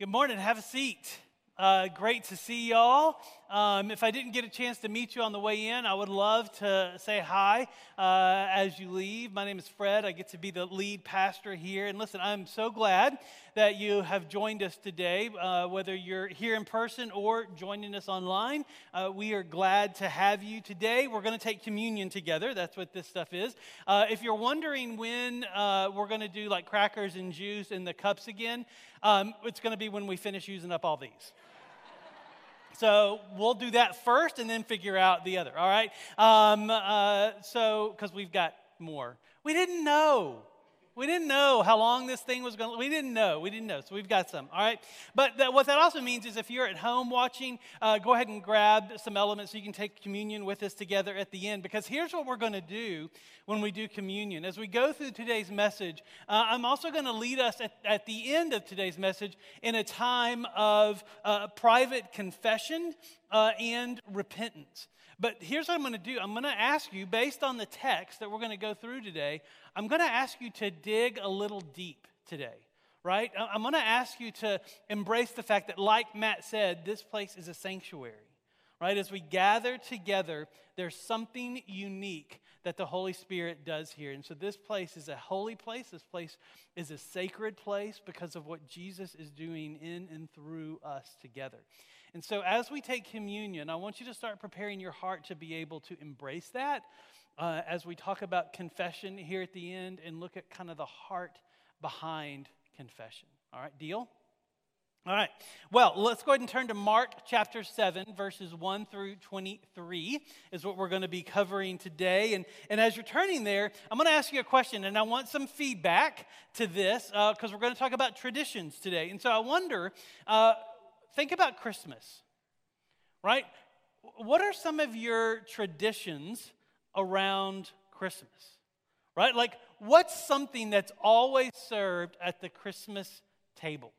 Good morning. Have a seat. Uh, great to see y'all. Um, if I didn't get a chance to meet you on the way in, I would love to say hi uh, as you leave. My name is Fred. I get to be the lead pastor here. And listen, I'm so glad that you have joined us today, uh, whether you're here in person or joining us online. Uh, we are glad to have you today. We're going to take communion together. That's what this stuff is. Uh, if you're wondering when uh, we're going to do like crackers and juice and the cups again, um, it's going to be when we finish using up all these. So we'll do that first and then figure out the other, all right? Um, uh, so, because we've got more. We didn't know. We didn't know how long this thing was going to, we didn't know. We didn't know. So we've got some, all right? But that, what that also means is if you're at home watching, uh, go ahead and grab some elements so you can take communion with us together at the end. Because here's what we're going to do when we do communion. As we go through today's message, uh, I'm also going to lead us at, at, the end of today's message in a time of uh, private confession uh, and repentance. But here's what I'm going to do I'm going to ask you, based on the text that we're going to go through today, I'm going to ask you to dig a little deep today, right? I'm going to ask you to embrace the fact that, like Matt said, this place is a sanctuary, right? As we gather together, there's something unique that the Holy Spirit does here. And so this place is a holy place. This place is a sacred place because of what Jesus is doing in and through us together. And so, as we take communion, I want you to start preparing your heart to be able to embrace that uh, as we talk about confession here at the end and look at kind of the heart behind confession. All right, deal? All right. Well, let's go ahead and turn to Mark chapter 7, verses 1 through 23, is what we're going to be covering today. And, and as you're turning there, I'm going to ask you a question, and I want some feedback to this because uh, we're going to talk about traditions today. And so I wonder uh, think about Christmas, right? What are some of your traditions around Christmas, right? Like, what's something that's always served at the Christmas table,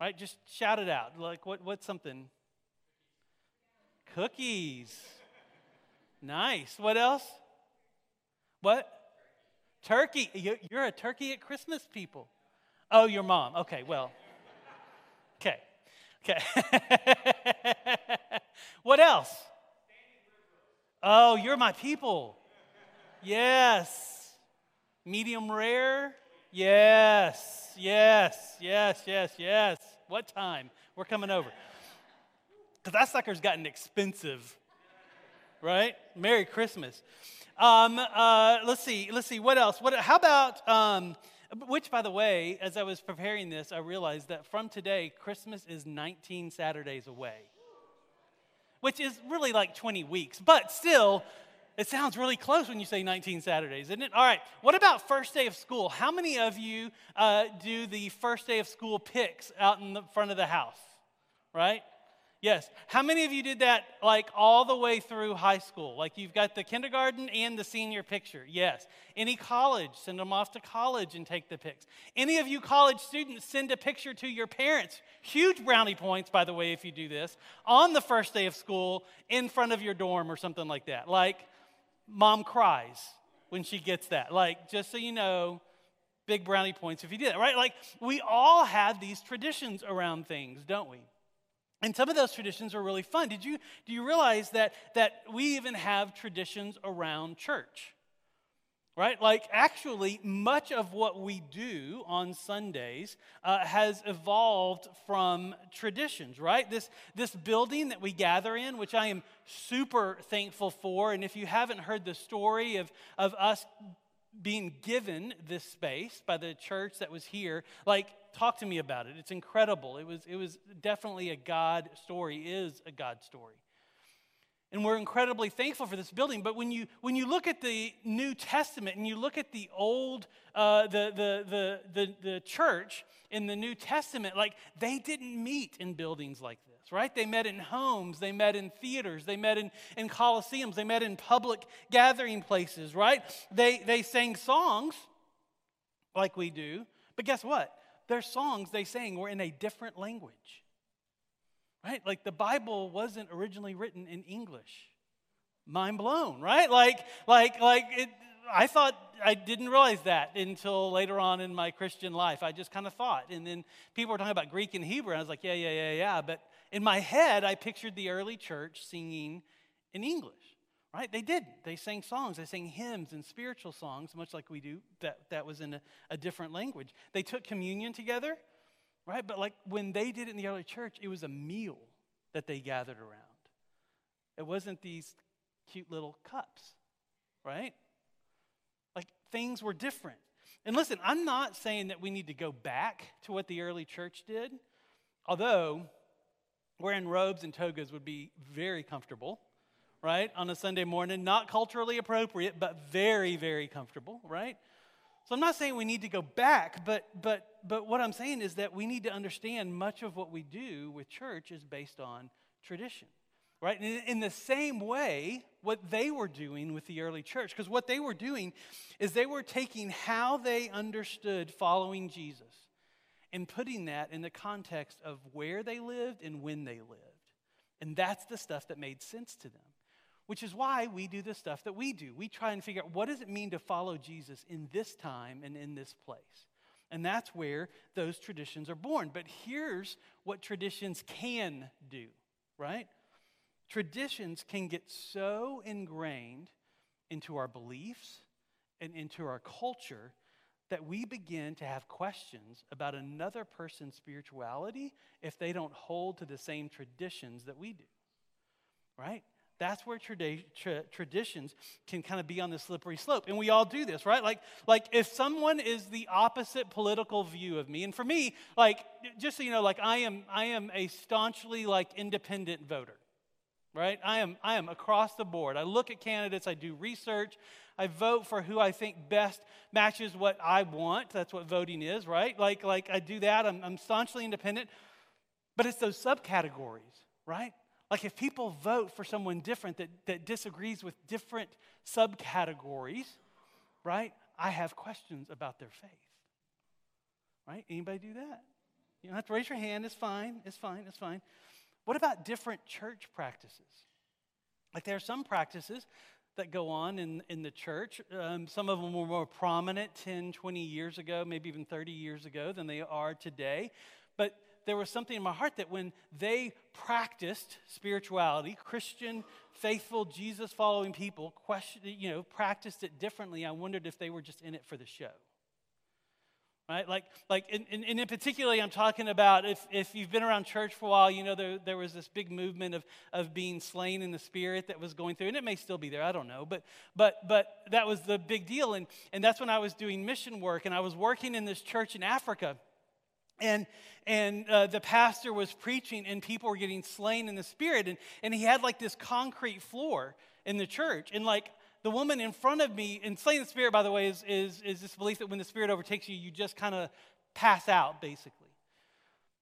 right? Just shout it out. Like, what, what's something? Cookies. Nice. What else? What? Turkey. You're a turkey at Christmas, people. Oh, your mom. Okay, well. Okay. Okay. what else? Oh, you're my people. Yes. Medium rare? Yes. Yes. Yes. Yes. Yes. What time? We're coming over. Because that sucker's gotten expensive, right? Merry Christmas. Um, uh, let's see. Let's see. What else? What? How about? Um, which, by the way, as I was preparing this, I realized that from today, Christmas is 19 Saturdays away, which is really like 20 weeks. But still, it sounds really close when you say 19 Saturdays, isn't it? All right, what about first day of school? How many of you uh, do the first day of school picks out in the front of the house, right? Yes. How many of you did that like all the way through high school? Like you've got the kindergarten and the senior picture? Yes. Any college, send them off to college and take the pics. Any of you college students, send a picture to your parents. Huge brownie points, by the way, if you do this, on the first day of school in front of your dorm or something like that. Like mom cries when she gets that. Like, just so you know, big brownie points if you do that, right? Like, we all have these traditions around things, don't we? And some of those traditions are really fun. Did you, do you realize that, that we even have traditions around church? Right? Like, actually, much of what we do on Sundays uh, has evolved from traditions, right? This, this building that we gather in, which I am super thankful for. And if you haven't heard the story of, of us being given this space by the church that was here, like, talk to me about it. It's incredible. It was, it was definitely a God story, is a God story. And we're incredibly thankful for this building. But when you, when you look at the New Testament and you look at the old, uh, the, the, the, the, the church in the New Testament, like they didn't meet in buildings like this, right? They met in homes, they met in theaters, they met in, in coliseums, they met in public gathering places, right? They, they sang songs like we do. But guess what? Their songs they sang were in a different language. Right? Like the Bible wasn't originally written in English. Mind blown, right? Like, like, like it, I thought I didn't realize that until later on in my Christian life. I just kind of thought. And then people were talking about Greek and Hebrew, and I was like, yeah, yeah, yeah, yeah. But in my head, I pictured the early church singing in English, right? They did. They sang songs, they sang hymns and spiritual songs, much like we do. That, that was in a, a different language. They took communion together, right? But like when they did it in the early church, it was a meal that they gathered around. It wasn't these cute little cups, right? Like things were different. And listen, I'm not saying that we need to go back to what the early church did, although wearing robes and togas would be very comfortable, right? On a Sunday morning, not culturally appropriate, but very, very comfortable, right? So I'm not saying we need to go back, but but but what I'm saying is that we need to understand much of what we do with church is based on tradition. Right? And in the same way, what they were doing with the early church, because what they were doing is they were taking how they understood following Jesus and putting that in the context of where they lived and when they lived. And that's the stuff that made sense to them, which is why we do the stuff that we do. We try and figure out what does it mean to follow Jesus in this time and in this place. And that's where those traditions are born. But here's what traditions can do, right? Traditions can get so ingrained into our beliefs and into our culture that we begin to have questions about another person's spirituality if they don't hold to the same traditions that we do. Right? That's where tra- traditions can kind of be on the slippery slope. And we all do this, right? Like, like if someone is the opposite political view of me, and for me, like, just so you know, like I am, I am a staunchly like independent voter right? I am, I am across the board. I look at candidates, I do research, I vote for who I think best matches what I want. That's what voting is, right? Like, like I do that. I'm, I'm staunchly independent. But it's those subcategories, right? Like if people vote for someone different that, that disagrees with different subcategories, right? I have questions about their faith. Right? Anybody do that? You don't have to raise your hand. It's fine. It's fine. It's fine. What about different church practices? Like there are some practices that go on in, in the church. Um, some of them were more prominent 10, 20 years ago, maybe even 30 years ago than they are today. There was something in my heart that when they practiced spirituality, Christian, faithful, Jesus following people, question, you know, practiced it differently, I wondered if they were just in it for the show right? Like, like and, in particularly, I'm talking about if, if you've been around church for a while, you know, there, there was this big movement of, of being slain in the spirit that was going through, and it may still be there, I don't know, but, but, but that was the big deal. And, and that's when I was doing mission work, and I was working in this church in Africa. And, and uh, the pastor was preaching, and people were getting slain in the spirit. And, and he had like this concrete floor in the church. And like the woman in front of me, and slaying the spirit, by the way, is, is, is this belief that when the spirit overtakes you, you just kind of pass out, basically.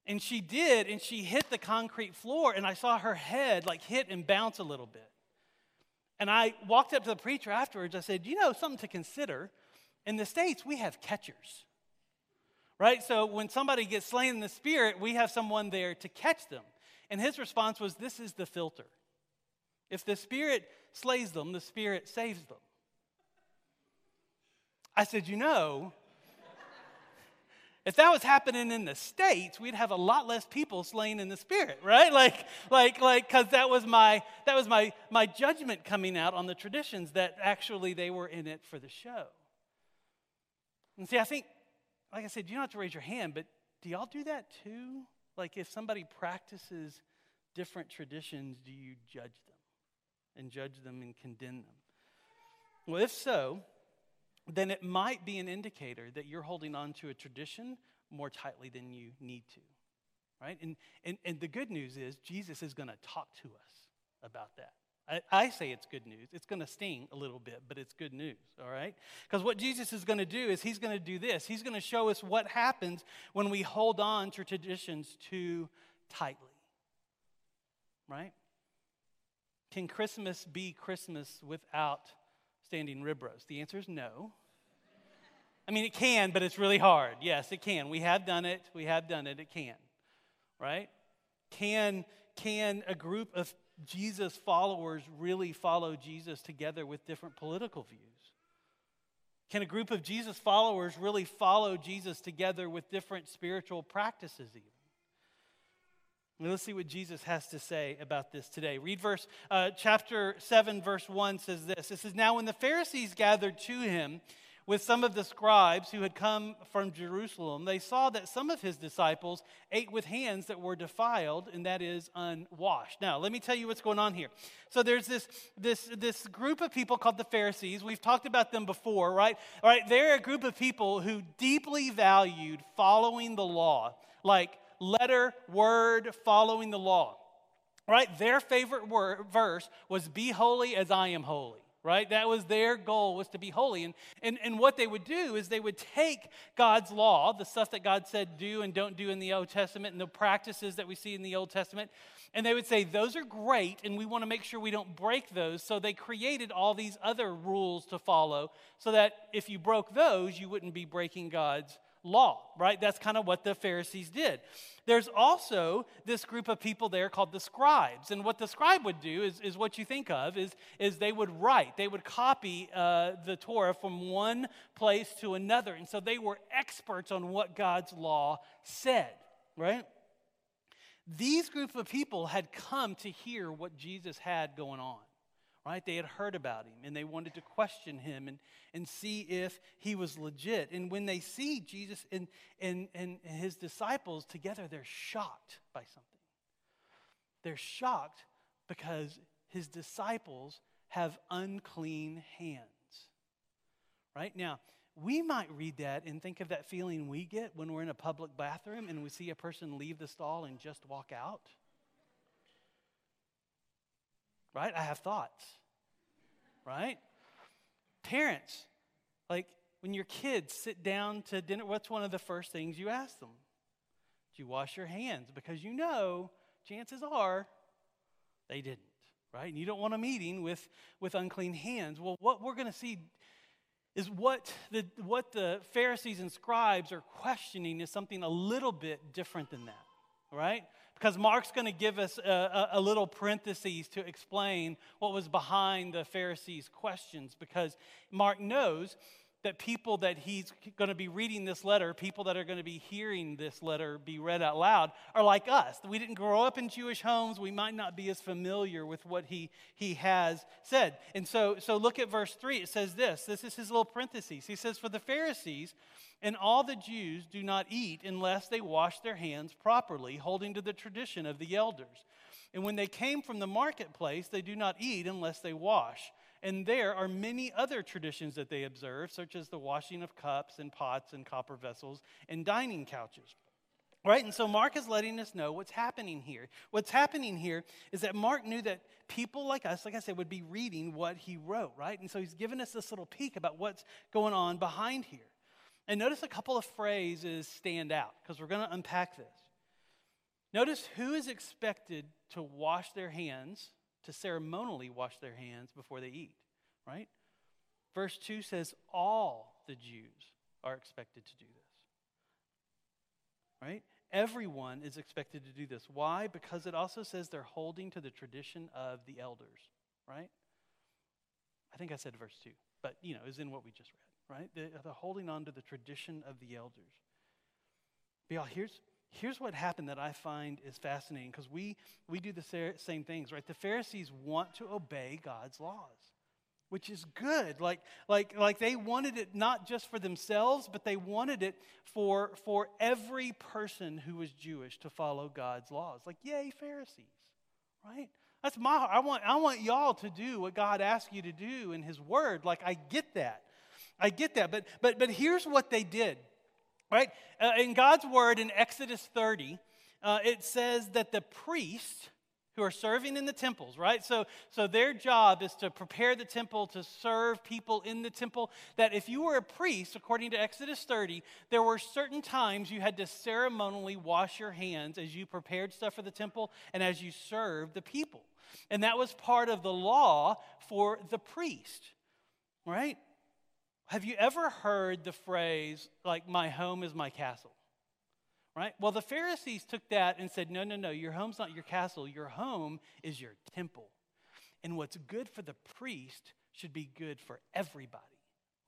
And she did, and she hit the concrete floor, and I saw her head like hit and bounce a little bit. And I walked up to the preacher afterwards. I said, You know, something to consider. In the States, we have catchers, right? So when somebody gets slain in the spirit, we have someone there to catch them. And his response was, This is the filter. If the Spirit slays them, the Spirit saves them. I said, You know, if that was happening in the States, we'd have a lot less people slain in the Spirit, right? Like, like, like, because that was my that was my my judgment coming out on the traditions that actually they were in it for the show. And see, I think, like I said, you don't have to raise your hand, but do y'all do that too? Like if somebody practices different traditions, do you judge them? and judge them and condemn them? Well, if so, then it might be an indicator that you're holding on to a tradition more tightly than you need to. Right? And, and, and the good news is, Jesus is going to talk to us about that. I, say it's good news. It's going to sting a little bit, but it's good news, all right? Because what Jesus is going to do is he's going to do this. He's going to show us what happens when we hold on to traditions too tightly, right? Can Christmas be Christmas without standing rib roast? The answer is no. I mean, it can, but it's really hard. Yes, it can. We have done it. We have done it. It can, right? Can, can a group of Jesus followers really follow Jesus together with different political views? Can a group of Jesus followers really follow Jesus together with different spiritual practices, even? Let's see what Jesus has to say about this today. Read verse uh, chapter 7, verse 1 says this. It says, Now when the Pharisees gathered to him with some of the scribes who had come from Jerusalem, they saw that some of his disciples ate with hands that were defiled, and that is unwashed. Now, let me tell you what's going on here. So there's this, this, this group of people called the Pharisees. We've talked about them before, right? All right, they're a group of people who deeply valued following the law, like letter, word, following the law. Right? Their favorite word, verse was, Be holy as I am holy right? That was their goal was to be holy. And, and, and what they would do is they would take god's law the stuff that god said do and don't do in the old testament and the practices that we see in the old testament. And they would say those are great and we want to make sure we don't break those. So they created all these other rules to follow so that if you broke those you wouldn't be breaking god's law, right? That's kind of what the Pharisees did. There's also this group of people there called the scribes. And what the scribe would do is, is what you think of is, is they would write, they would copy uh, the Torah from one place to another. And so they were experts on what God's law said, right? These group of people had come to hear what Jesus had going on right? They had heard about him and they wanted to question him and, and see if he was legit. And when they see Jesus and, and, and his disciples together, they're shocked by something. They're shocked because his disciples have unclean hands. Right? Now, we might read that and think of that feeling we get when we're in a public bathroom and we see a person leave the stall and just walk out. Right? I have thoughts right? Parents, like when your kids sit down to dinner, what's one of the first things you ask them? Do you wash your hands? Because you know, chances are they didn't, right? And you don't want a meeting with, with unclean hands. Well, what we're going to see is what the, what the Pharisees and scribes are questioning is something a little bit different than that, right? Because Mark's going to give us a, a, a, little parenthesis to explain what was behind the Pharisees' questions because Mark knows that people that he's going to be reading this letter, people that are going to be hearing this letter be read out loud, are like us. We didn't grow up in Jewish homes. We might not be as familiar with what he, he has said. And so, so look at verse 3. It says this this is his little parentheses. He says, For the Pharisees, and all the Jews do not eat unless they wash their hands properly, holding to the tradition of the elders. And when they came from the marketplace, they do not eat unless they wash. And there are many other traditions that they observe, such as the washing of cups and pots and copper vessels and dining couches. Right? And so Mark is letting us know what's happening here. What's happening here is that Mark knew that people like us, like I said, would be reading what he wrote, right? And so he's given us this little peek about what's going on behind here. And notice a couple of phrases stand out because we're going to unpack this. Notice who is expected to wash their hands, to ceremonially wash their hands before they eat, right? Verse 2 says, All the Jews are expected to do this, right? Everyone is expected to do this. Why? Because it also says they're holding to the tradition of the elders, right? I think I said verse 2, but you know, is in what we just read right? The, the holding on to the tradition of the elders. But y'all, here's, here's what happened that I find is fascinating because we, we do the same things, right? The Pharisees want to obey God's laws, which is good. Like, like, like they wanted it not just for themselves, but they wanted it for, for every person who was Jewish to follow God's laws. Like, yay, Pharisees, right? That's my heart. I want I want y'all to do what God asks you to do in his word. Like I get that. I get that, but but but here's what they did, right? Uh, in God's word in Exodus 30, uh, it says that the priests who are serving in the temples, right? So so their job is to prepare the temple to serve people in the temple. That if you were a priest, according to Exodus 30, there were certain times you had to ceremonially wash your hands as you prepared stuff for the temple and as you served the people. And that was part of the law for the priest, right? Have you ever heard the phrase, like, my home is my castle? Right? Well, the Pharisees took that and said, no, no, no, your home's not your castle. Your home is your temple. And what's good for the priest should be good for everybody,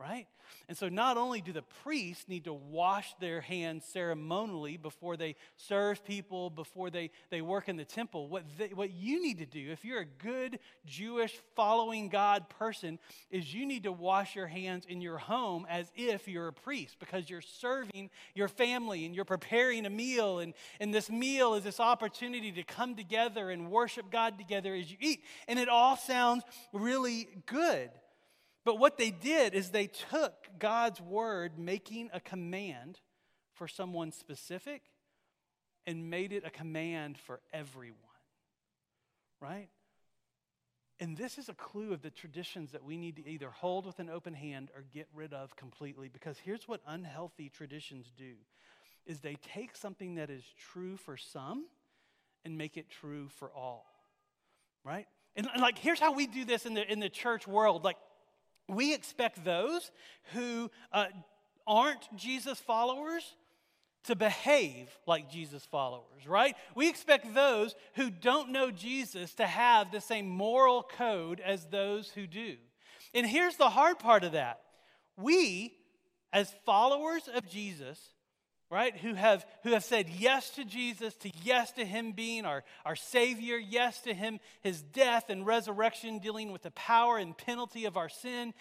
right? And so not only do the priests need to wash their hands ceremonially before they serve people, before they, they work in the temple, what, they, what you need to do, if you're a good Jewish following God person, is you need to wash your hands in your home as if you're a priest because you're serving your family and you're preparing a meal. And, and this meal is this opportunity to come together and worship God together as you eat. And it all sounds really good. But what they did is they took God's word, making a command for someone specific, and made it a command for everyone. Right? And this is a clue of the traditions that we need to either hold with an open hand or get rid of completely because here's what unhealthy traditions do is they take something that is true for some and make it true for all. Right? And, and like here's how we do this in the in the church world. Like we expect those who uh, aren't Jesus followers to behave like Jesus followers, right? We expect those who don't know Jesus to have the same moral code as those who do. And here's the hard part of that we, as followers of Jesus, right? Who have who have said yes to jesus to yes to him being our, our savior yes to him his death and resurrection dealing with the power and penalty of our sin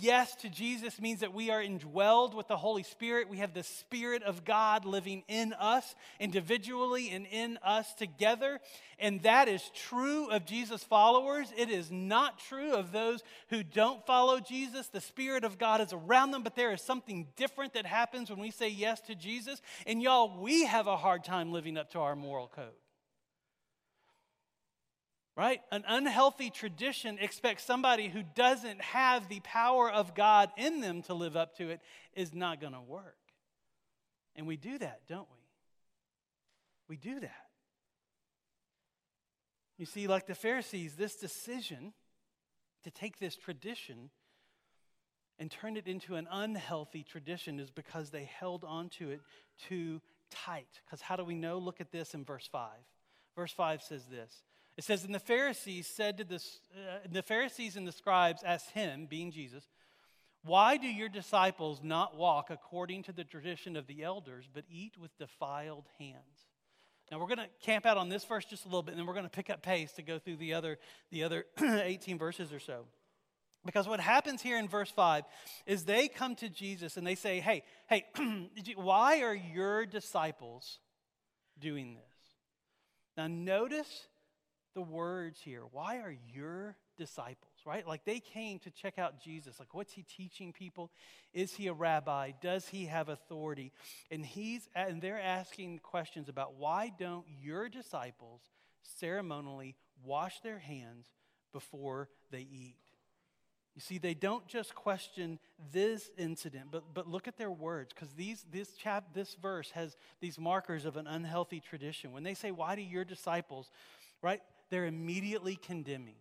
yes to Jesus means that we are indwelled with the Holy Spirit. We have the Spirit of God living in us individually and in us together. And that is true of Jesus' followers. It is not true of those who don't follow Jesus. The Spirit of God is around them, but there is something different that happens when we say yes to Jesus. And y'all, we have a hard time living up to our moral code right? An unhealthy tradition expects somebody who doesn't have the power of God in them to live up to it is not going to work. And we do that, don't we? We do that. You see, like the Pharisees, this decision to take this tradition and turn it into an unhealthy tradition is because they held on to it too tight. Because how do we know? Look at this in verse 5. Verse 5 says this it says, And the Pharisees said to this, uh, the Pharisees and the scribes asked him, being Jesus, Why do your disciples not walk according to the tradition of the elders, but eat with defiled hands? Now we're going to camp out on this verse just a little bit, and then we're going to pick up pace to go through the other, the other 18 verses or so. Because what happens here in verse 5 is they come to Jesus and they say, Hey, hey, why are your disciples doing this? Now, notice the words here. Why are your disciples, right? Like they came to check out Jesus. Like, what's he teaching people? Is he a rabbi? Does he have authority? And he's and they're asking questions about why don't your disciples ceremonially wash their hands before they eat? You see, they don't just question this incident, but, but look at their words, because these this chap this verse has these markers of an unhealthy tradition. When they say, Why do your disciples, right? They're immediately condemning.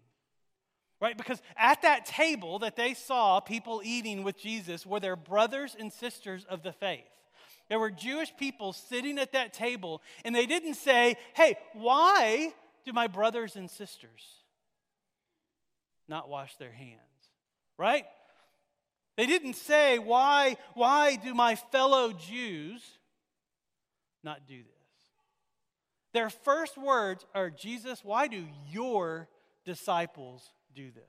Right? Because at that table that they saw people eating with Jesus were their brothers and sisters of the faith. There were Jewish people sitting at that table, and they didn't say, Hey, why do my brothers and sisters not wash their hands? Right? They didn't say, Why, why do my fellow Jews not do this? Their first words are, Jesus, why do your disciples do this?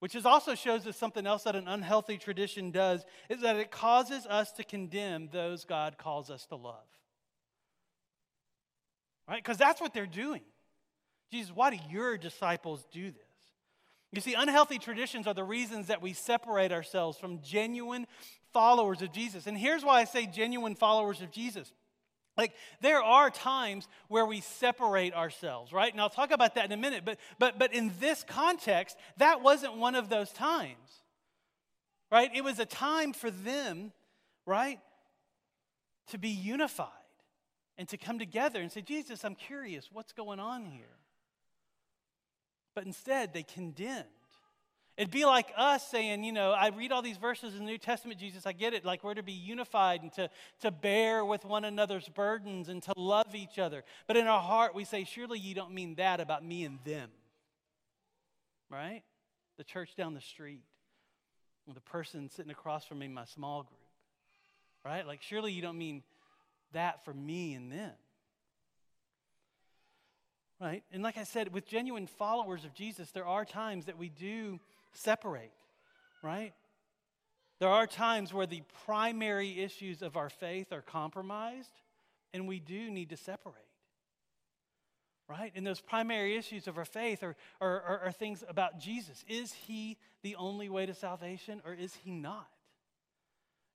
Which is also shows us something else that an unhealthy tradition does is that it causes us to condemn those God calls us to love. Right? Because that's what they're doing. Jesus, why do your disciples do this? You see, unhealthy traditions are the reasons that we separate ourselves from genuine followers of Jesus. And here's why I say genuine followers of Jesus like there are times where we separate ourselves, right? And I'll talk about that in a minute, but but but in this context, that wasn't one of those times. Right? It was a time for them, right, to be unified and to come together and say, "Jesus, I'm curious, what's going on here?" But instead, they condemned It'd be like us saying, you know, I read all these verses in the New Testament, Jesus, I get it. Like we're to be unified and to, to bear with one another's burdens and to love each other. But in our heart, we say, surely you don't mean that about me and them. Right? The church down the street. the person sitting across from me in my small group, right? Like, surely you don't mean that for me and them. Right? And like I said, with genuine followers of Jesus, there are times that we do separate, right? There are times where the primary issues of our faith are compromised, and we do need to separate. Right? And those primary issues of our faith are, are, are, are things about Jesus. Is he the only way to salvation, or is he not?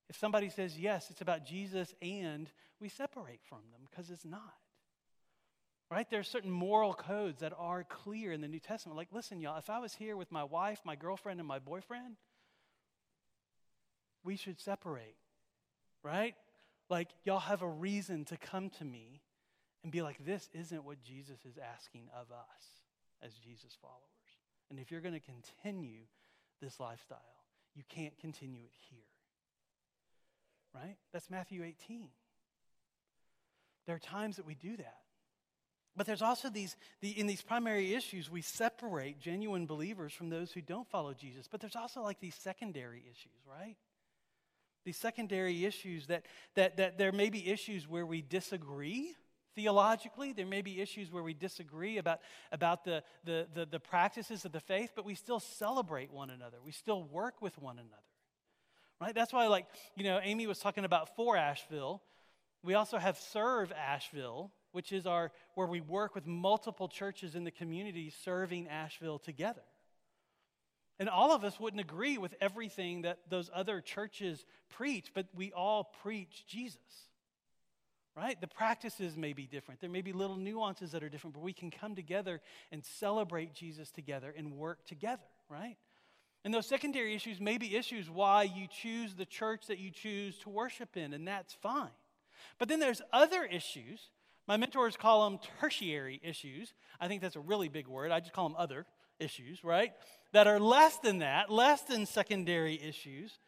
If somebody says yes, it's about Jesus, and we separate from them because it's not. Right? There are certain moral codes that are clear in the New Testament. Like, listen, y'all, if I was here with my wife, my girlfriend, and my boyfriend, we should separate. Right? Like, y'all have a reason to come to me and be like, this isn't what Jesus is asking of us as Jesus followers. And if you're going to continue this lifestyle, you can't continue it here. Right? That's Matthew 18. There are times that we do that. But there's also these, the, in these primary issues, we separate genuine believers from those who don't follow Jesus. But there's also like these secondary issues, right? These secondary issues that, that, that there may be issues where we disagree theologically. There may be issues where we disagree about, about the, the, the, the practices of the faith, but we still celebrate one another. We still work with one another. Right? That's why, like, you know, Amy was talking about for Asheville. We also have Serve Asheville, which is our where we work with multiple churches in the community serving Asheville together. And all of us wouldn't agree with everything that those other churches preach, but we all preach Jesus. Right? The practices may be different. There may be little nuances that are different, but we can come together and celebrate Jesus together and work together, right? And those secondary issues may be issues why you choose the church that you choose to worship in, and that's fine. But then there's other issues my mentors call them tertiary issues. I think that's a really big word. I just call them other issues, right? That are less than that, less than secondary issues.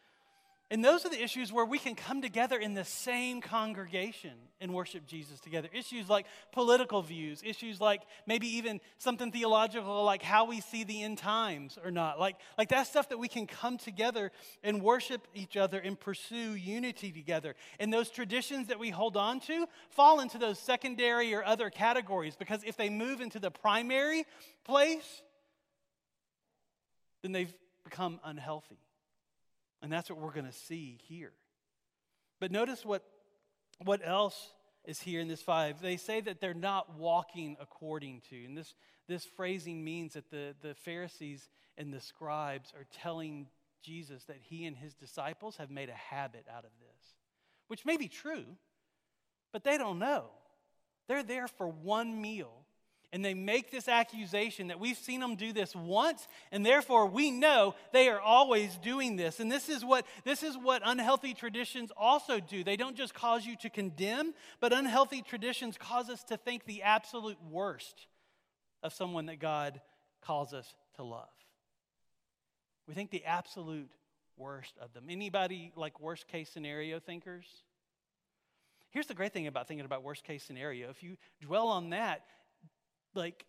And those are the issues where we can come together in the same congregation and worship Jesus together. Issues like political views, issues like maybe even something theological like how we see the end times or not. Like, like that stuff that we can come together and worship each other and pursue unity together. And those traditions that we hold on to fall into those secondary or other categories because if they move into the primary place, then they've become unhealthy. And that's what we're going to see here. But notice what, what else is here in this five. They say that they're not walking according to. And this, this phrasing means that the, the Pharisees and the scribes are telling Jesus that he and his disciples have made a habit out of this, which may be true, but they don't know. They're there for one meal and they make this accusation that we've seen them do this once and therefore we know they are always doing this. And this is what this is what unhealthy traditions also do. They don't just cause you to condemn but unhealthy traditions cause us to think the absolute worst of someone that god calls us to love. We think the absolute worst of them. Anybody like worst case scenario thinkers? Here's the great thing about thinking about worst case scenario. If you dwell on that, like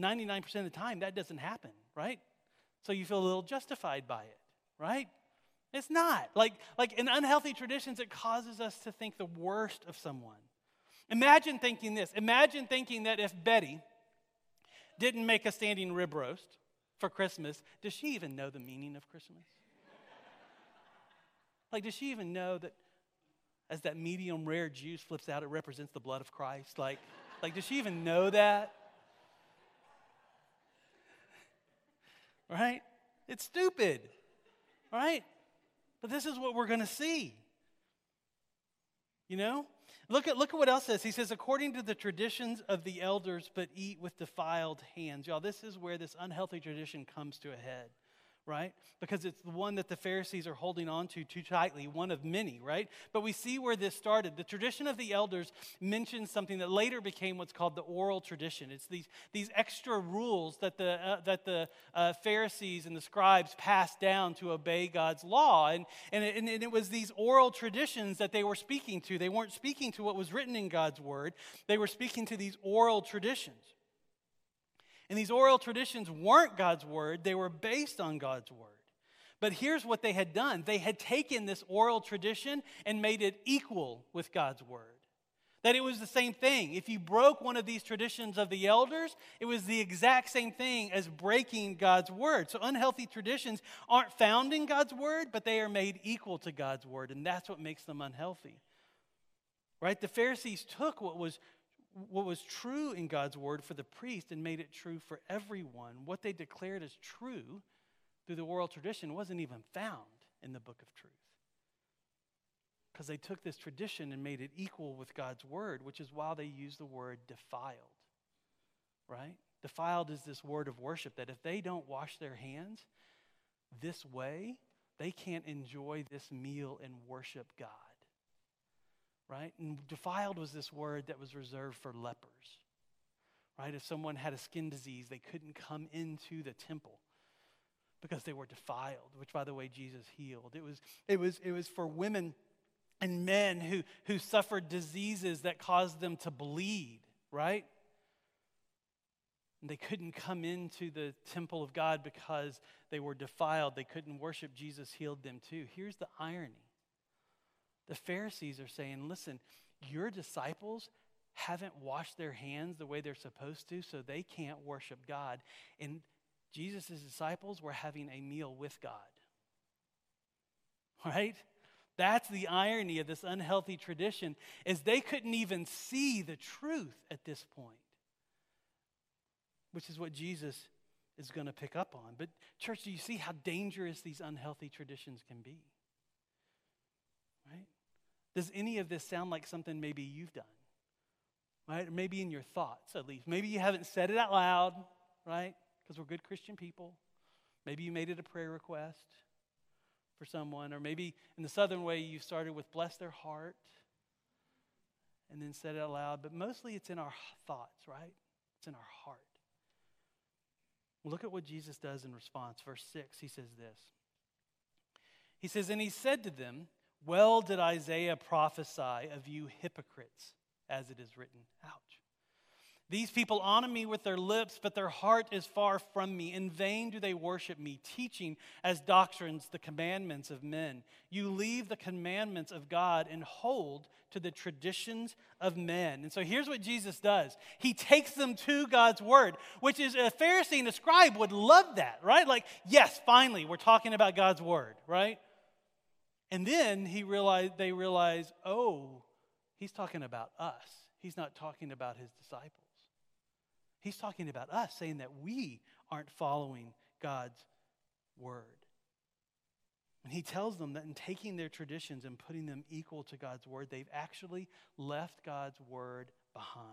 99% of the time, that doesn't happen, right? So you feel a little justified by it, right? It's not. Like, like in unhealthy traditions, it causes us to think the worst of someone. Imagine thinking this. Imagine thinking that if Betty didn't make a standing rib roast for Christmas, does she even know the meaning of Christmas? like, does she even know that as that medium rare juice flips out, it represents the blood of Christ? Like, like, does she even know that? Right? It's stupid. Right? But this is what we're going to see. You know? Look at, look at what else says. He says, according to the traditions of the elders, but eat with defiled hands. Y'all, this is where this unhealthy tradition comes to a head right? Because it's the one that the Pharisees are holding on to too tightly, one of many, right? But we see where this started. The tradition of the elders mentions something that later became what's called the oral tradition. It's these, these extra rules that the, uh, that the uh, Pharisees and the scribes passed down to obey God's law. And, and, it, and it was these oral traditions that they were speaking to. They weren't speaking to what was written in God's word, they were speaking to these oral traditions. And these oral traditions weren't God's word, they were based on God's word. But here's what they had done they had taken this oral tradition and made it equal with God's word. That it was the same thing. If you broke one of these traditions of the elders, it was the exact same thing as breaking God's word. So unhealthy traditions aren't found in God's word, but they are made equal to God's word, and that's what makes them unhealthy. Right? The Pharisees took what was what was true in God's word for the priest and made it true for everyone. What they declared as true through the oral tradition wasn't even found in the book of truth because they took this tradition and made it equal with God's word, which is why they use the word defiled. Right? Defiled is this word of worship that if they don't wash their hands this way, they can't enjoy this meal and worship God. Right? And defiled was this word that was reserved for lepers. Right? If someone had a skin disease, they couldn't come into the temple because they were defiled, which by the way Jesus healed. It was it was it was for women and men who, who suffered diseases that caused them to bleed, right? And they couldn't come into the temple of God because they were defiled. They couldn't worship Jesus, healed them too. Here's the irony the Pharisees are saying, listen, your disciples haven't washed their hands the way they're supposed to, so they can't worship God. And Jesus' disciples were having a meal with God. Right? That's the irony of this unhealthy tradition is they couldn't even see the truth at this point. Which is what Jesus is going to pick up on. But church, do you see how dangerous these unhealthy traditions can be? Does any of this sound like something maybe you've done? Right? Or maybe in your thoughts at least. Maybe you haven't said it out loud, right? Because we're good Christian people. Maybe you made it a prayer request for someone, or maybe in the southern way you started with bless their heart and then said it out loud, but mostly it's in our thoughts, right? It's in our heart. Look at what Jesus does in response. Verse 6, he says this. He says, And he said to them, Well did Isaiah prophesy of you hypocrites, as it is written. Ouch. These people honor me with their lips, but their heart is far from me. In vain do they worship me, teaching as doctrines the commandments of men. You leave the commandments of God and hold to the traditions of men. And so here's what Jesus does He takes them to God's word, which is a Pharisee and a scribe would love that, right? Like, yes, finally, we're talking about God's word, right? And then he realized, they realize, oh, he's talking about us. He's not talking about his disciples. He's talking about us, saying that we aren't following God's word. And he tells them that in taking their traditions and putting them equal to God's word, they've actually left God's word behind.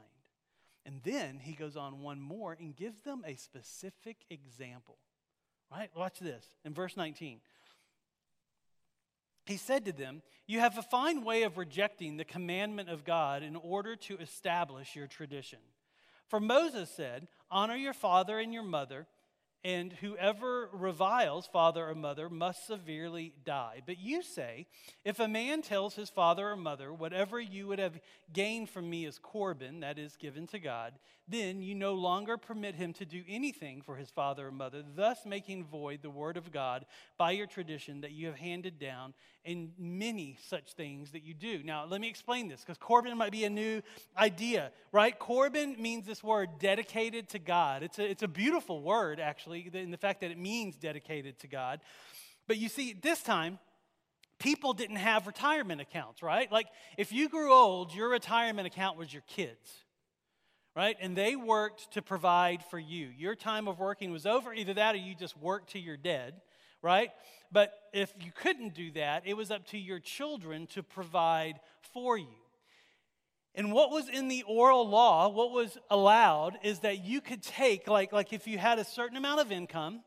And then he goes on one more and gives them a specific example. Right? Watch this in verse 19. He said to them, You have a fine way of rejecting the commandment of God in order to establish your tradition. For Moses said, Honor your father and your mother, and whoever reviles father or mother must severely die. But you say, if a man tells his father or mother, whatever you would have gained from me is Corban, that is given to God, then you no longer permit him to do anything for his father or mother, thus making void the word of God by your tradition that you have handed down in many such things that you do. Now, let me explain this because Corban might be a new idea, right? Corban means this word dedicated to God. It's a, it's a beautiful word, actually, in the fact that it means dedicated to God. But you see, this time, people didn't have retirement accounts, right? Like, if you grew old, your retirement account was your kids right? And they worked to provide for you. Your time of working was over. Either that or you just worked till you're dead, right? But if you couldn't do that, it was up to your children to provide for you. And what was in the oral law, what was allowed, is that you could take, like, like if you had a certain amount of income,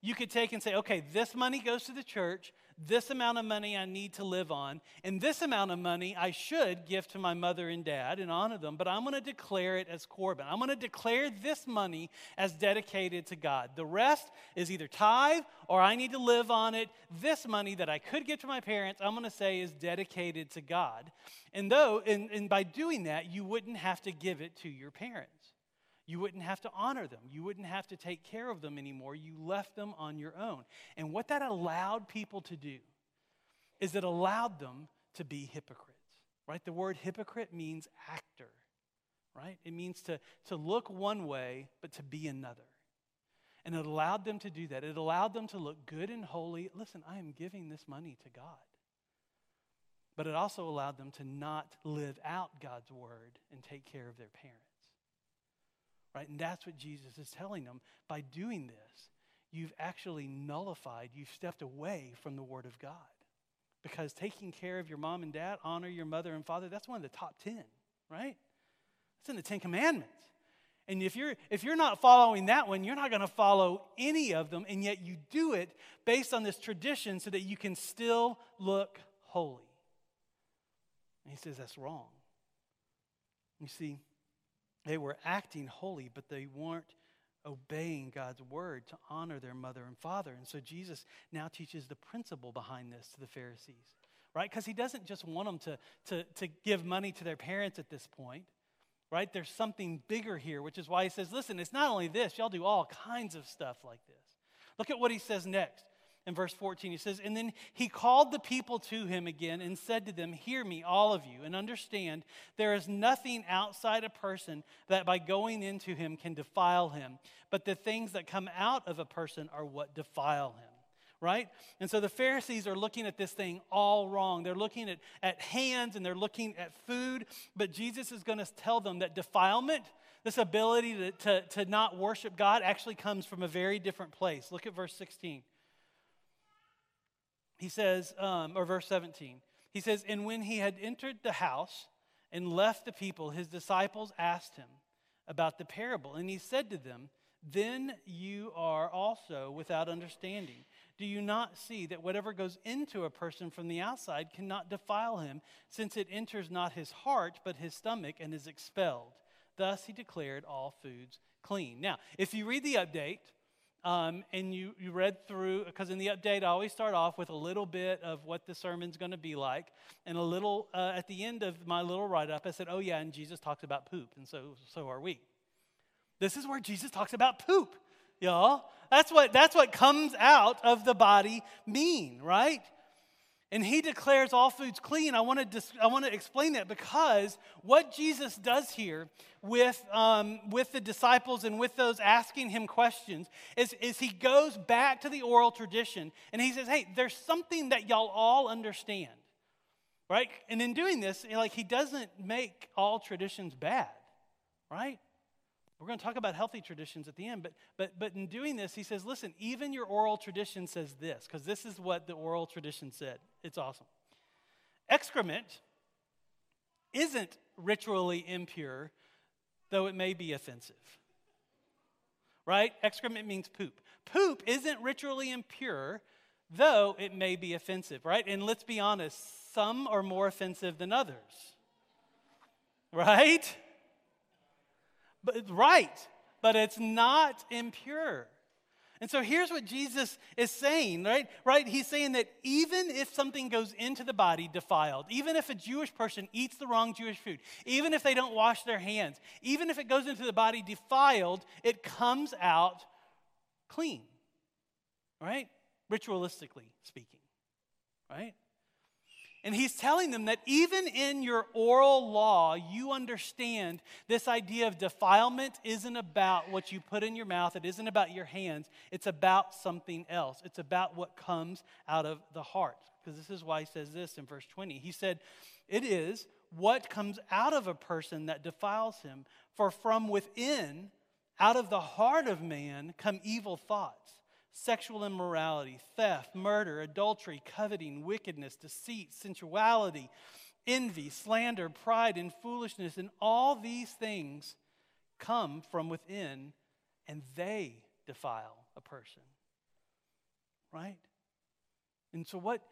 you could take and say, okay, this money goes to the church, this amount of money I need to live on, and this amount of money I should give to my mother and dad and honor them, but I'm going to declare it as Corban. I'm going to declare this money as dedicated to God. The rest is either tithe or I need to live on it. This money that I could give to my parents, I'm going to say is dedicated to God. And though, and, and by doing that, you wouldn't have to give it to your parents. You wouldn't have to honor them. You wouldn't have to take care of them anymore. You left them on your own. And what that allowed people to do is it allowed them to be hypocrites, right? The word hypocrite means actor, right? It means to, to look one way, but to be another. And it allowed them to do that. It allowed them to look good and holy. Listen, I am giving this money to God. But it also allowed them to not live out God's word and take care of their parents. Right? And that's what Jesus is telling them. By doing this, you've actually nullified, you've stepped away from the word of God. Because taking care of your mom and dad, honor your mother and father, that's one of the top 10, right? It's in the Ten Commandments. And if you're, if you're not following that one, you're not going to follow any of them, and yet you do it based on this tradition so that you can still look holy. And he says that's wrong. You see, they were acting holy, but they weren't obeying God's word to honor their mother and father. And so Jesus now teaches the principle behind this to the Pharisees, right? Because he doesn't just want them to, to, to give money to their parents at this point, right? There's something bigger here, which is why he says, listen, it's not only this, y'all do all kinds of stuff like this. Look at what he says next in verse 14. He says, And then he called the people to him again and said to them, Hear me, all of you, and understand there is nothing outside a person that by going into him can defile him, but the things that come out of a person are what defile him. Right? And so the Pharisees are looking at this thing all wrong. They're looking at, at hands and they're looking at food, but Jesus is going to tell them that defilement, this ability to, to, to not worship God, actually comes from a very different place. Look at verse 16 he says, um, or verse 17, he says, And when he had entered the house and left the people, his disciples asked him about the parable. And he said to them, Then you are also without understanding. Do you not see that whatever goes into a person from the outside cannot defile him, since it enters not his heart, but his stomach, and is expelled? Thus he declared all foods clean. Now, if you read the update, um, and you, you read through, because in the update, I always start off with a little bit of what the sermon's going to be like. And a little, uh, at the end of my little write up, I said, oh, yeah, and Jesus talks about poop, and so, so are we. This is where Jesus talks about poop, y'all. That's what, that's what comes out of the body mean, right? And he declares all foods clean. I want to dis- I want to explain that because what Jesus does here with um, with the disciples and with those asking him questions is, is he goes back to the oral tradition and he says, "Hey, there's something that y'all all understand, right?" And in doing this, like he doesn't make all traditions bad, right? We're going to talk about healthy traditions at the end, but, but, but in doing this, he says, listen, even your oral tradition says this, because this is what the oral tradition said. It's awesome. Excrement isn't ritually impure, though it may be offensive. Right? Excrement means poop. Poop isn't ritually impure, though it may be offensive, right? And let's be honest, some are more offensive than others. Right? But right, but it's not impure. And so here's what Jesus is saying, right? Right? He's saying that even if something goes into the body defiled, even if a Jewish person eats the wrong Jewish food, even if they don't wash their hands, even if it goes into the body defiled, it comes out clean. Right? Ritualistically speaking. Right? And he's telling them that even in your oral law, you understand this idea of defilement isn't about what you put in your mouth, it isn't about your hands, it's about something else. It's about what comes out of the heart. Because this is why he says this in verse 20. He said, It is what comes out of a person that defiles him, for from within, out of the heart of man, come evil thoughts sexual immorality, theft, murder, adultery, coveting, wickedness, deceit, sensuality, envy, slander, pride, and foolishness. And all these things come from within and they defile a person. Right? And so, what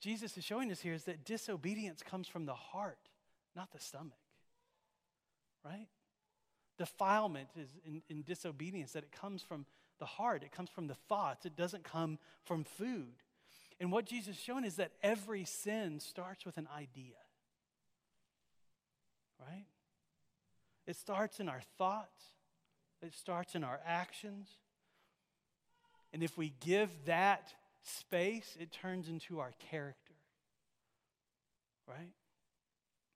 Jesus is showing us here is that disobedience comes from the heart, not the stomach. Right? Defilement is in, in disobedience, that it comes from the heart, it comes from the thoughts, it doesn't come from food. And what Jesus is showing is that every sin starts with an idea. Right? It starts in our thoughts, it starts in our actions. And if we give that space, it turns into our character. Right?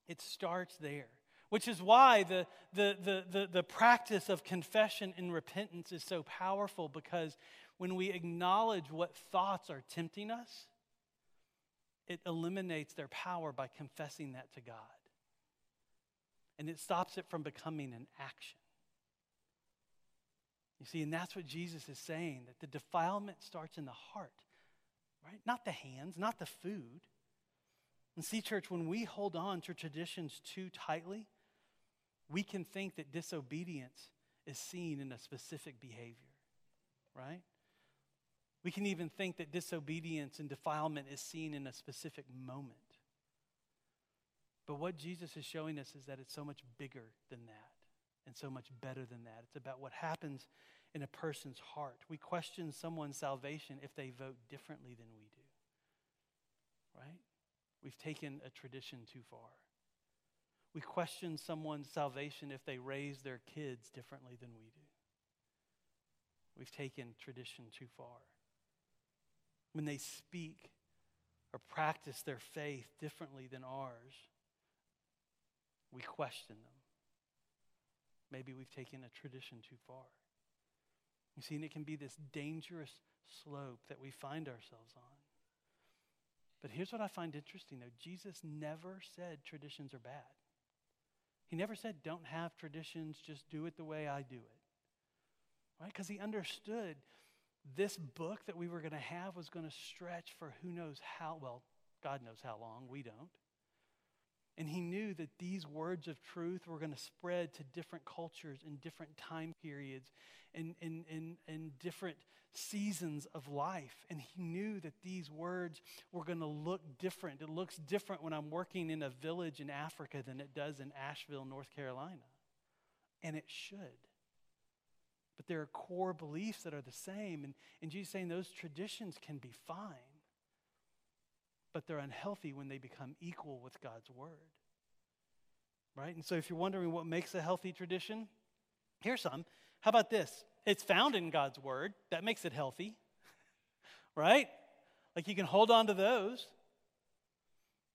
It starts there. Which is why the, the, the, the, the practice of confession and repentance is so powerful because when we acknowledge what thoughts are tempting us, it eliminates their power by confessing that to God. And it stops it from becoming an action. You see, and that's what Jesus is saying that the defilement starts in the heart, right? Not the hands, not the food. And see, church, when we hold on to traditions too tightly, we can think that disobedience is seen in a specific behavior, right? We can even think that disobedience and defilement is seen in a specific moment. But what Jesus is showing us is that it's so much bigger than that and so much better than that. It's about what happens in a person's heart. We question someone's salvation if they vote differently than we do, right? We've taken a tradition too far. We question someone's salvation if they raise their kids differently than we do. We've taken tradition too far. When they speak or practice their faith differently than ours, we question them. Maybe we've taken a tradition too far. You see, and it can be this dangerous slope that we find ourselves on. But here's what I find interesting, though Jesus never said traditions are bad. He never said, don't have traditions, just do it the way I do it. Right? Because he understood this book that we were going to have was going to stretch for who knows how, well, God knows how long, we don't. And he knew that these words of truth were going to spread to different cultures in different time periods and in, in, in different seasons of life. And he knew that these words were going to look different. It looks different when I'm working in a village in Africa than it does in Asheville, North Carolina. And it should. But there are core beliefs that are the same. And, and Jesus saying those traditions can be fine, but they're unhealthy when they become equal with God's word. Right? And so if you're wondering what makes a healthy tradition, here's some. How about this? It's found in God's word. That makes it healthy. right? Like you can hold on to those.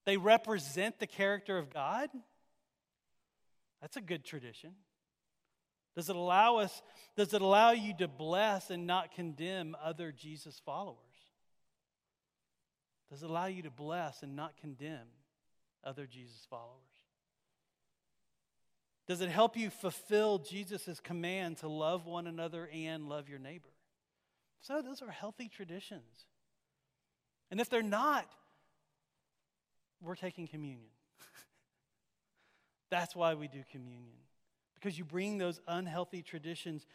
They represent the character of God. That's a good tradition. Does it allow us, does it allow you to bless and not condemn other Jesus followers? Does it allow you to bless and not condemn other Jesus followers? Does it help you fulfill Jesus' command to love one another and love your neighbor? So, those are healthy traditions. And if they're not, we're taking communion. That's why we do communion. Because you bring those unhealthy traditions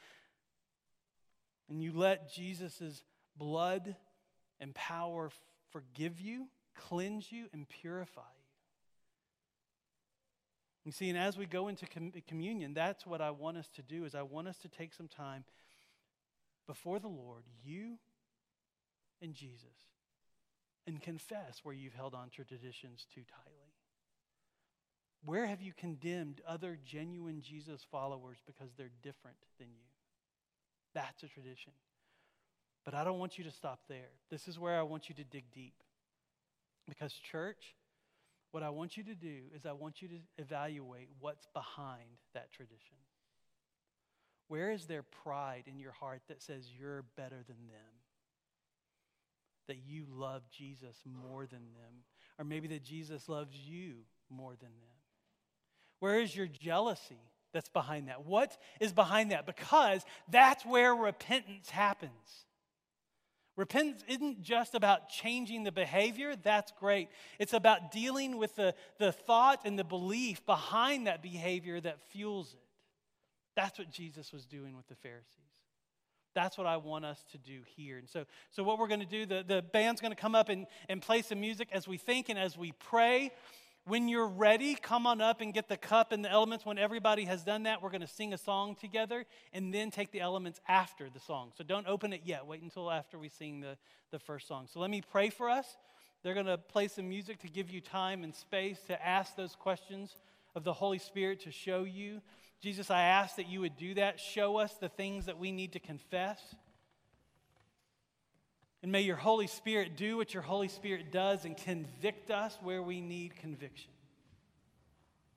and you let Jesus' blood and power forgive you, cleanse you, and purify you. You see, and as we go into com- communion, that's what I want us to do is I want us to take some time before the Lord, you and Jesus, and confess where you've held on to traditions too tightly. Where have you condemned other genuine Jesus followers because they're different than you? That's a tradition. But I don't want you to stop there. This is where I want you to dig deep. Because, church, what I want you to do is I want you to evaluate what's behind that tradition. Where is there pride in your heart that says you're better than them? That you love Jesus more than them? Or maybe that Jesus loves you more than them? Where is your jealousy that's behind that? What is behind that? Because that's where repentance happens. Repentance isn't just about changing the behavior, that's great. It's about dealing with the, the thought and the belief behind that behavior that fuels it. That's what Jesus was doing with the Pharisees. That's what I want us to do here. And so, so what we're going to do, the, the band's going to come up and, and play some music as we think and as we pray. When you're ready, come on up and get the cup and the elements. When everybody has done that, we're going to sing a song together and then take the elements after the song. So don't open it yet. Wait until after we sing the, the first song. So let me pray for us. They're going to play some music to give you time and space to ask those questions of the Holy Spirit to show you Jesus, I ask that you would do that. Show us the things that we need to confess. And may your Holy Spirit do what your Holy Spirit does and convict us where we need conviction.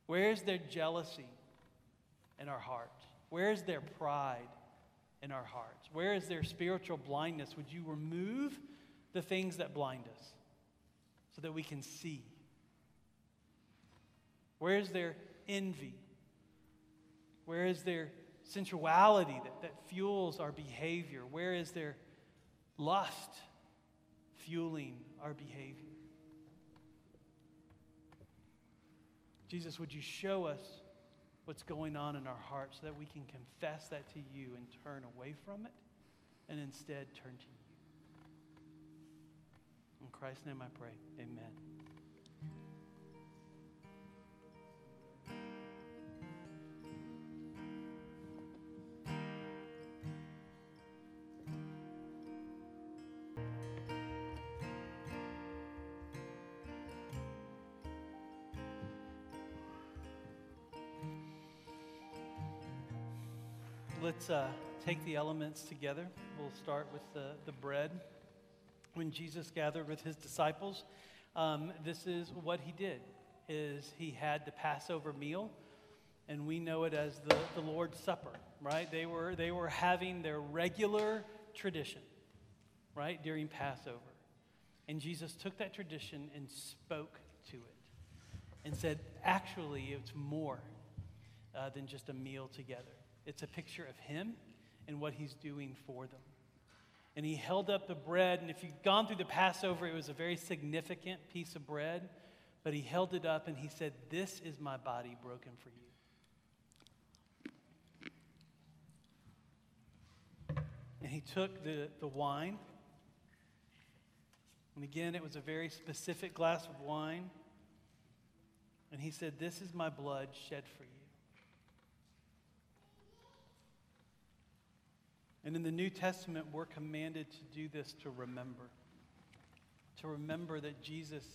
Where is there jealousy in our hearts? Where is there pride in our hearts? Where is there spiritual blindness? Would you remove the things that blind us so that we can see? Where is there envy? Where is there sensuality that, that fuels our behavior? Where is there lust fueling our behavior? Jesus, would you show us what's going on in our hearts so that we can confess that to you and turn away from it and instead turn to you? In Christ's name I pray. Amen. Let's uh, take the elements together. We'll start with the, the bread. When Jesus gathered with his disciples, um, this is what he did, is he had the Passover meal, and we know it as the, the Lord's Supper, right? They were, they were having their regular tradition, right, during Passover. And Jesus took that tradition and spoke to it and said, actually, it's more uh, than just a meal together. It's a picture of him and what he's doing for them. And he held up the bread, and if you've gone through the Passover, it was a very significant piece of bread, but he held it up and he said, This is my body broken for you. And he took the, the wine, and again, it was a very specific glass of wine, and he said, This is my blood shed for you. And in the New Testament, we're commanded to do this to remember. To remember that Jesus'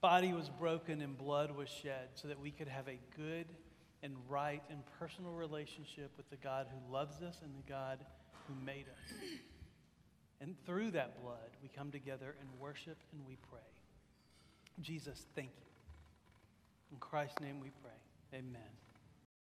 body was broken and blood was shed so that we could have a good and right and personal relationship with the God who loves us and the God who made us. And through that blood, we come together and worship and we pray. Jesus, thank you. In Christ's name we pray. Amen.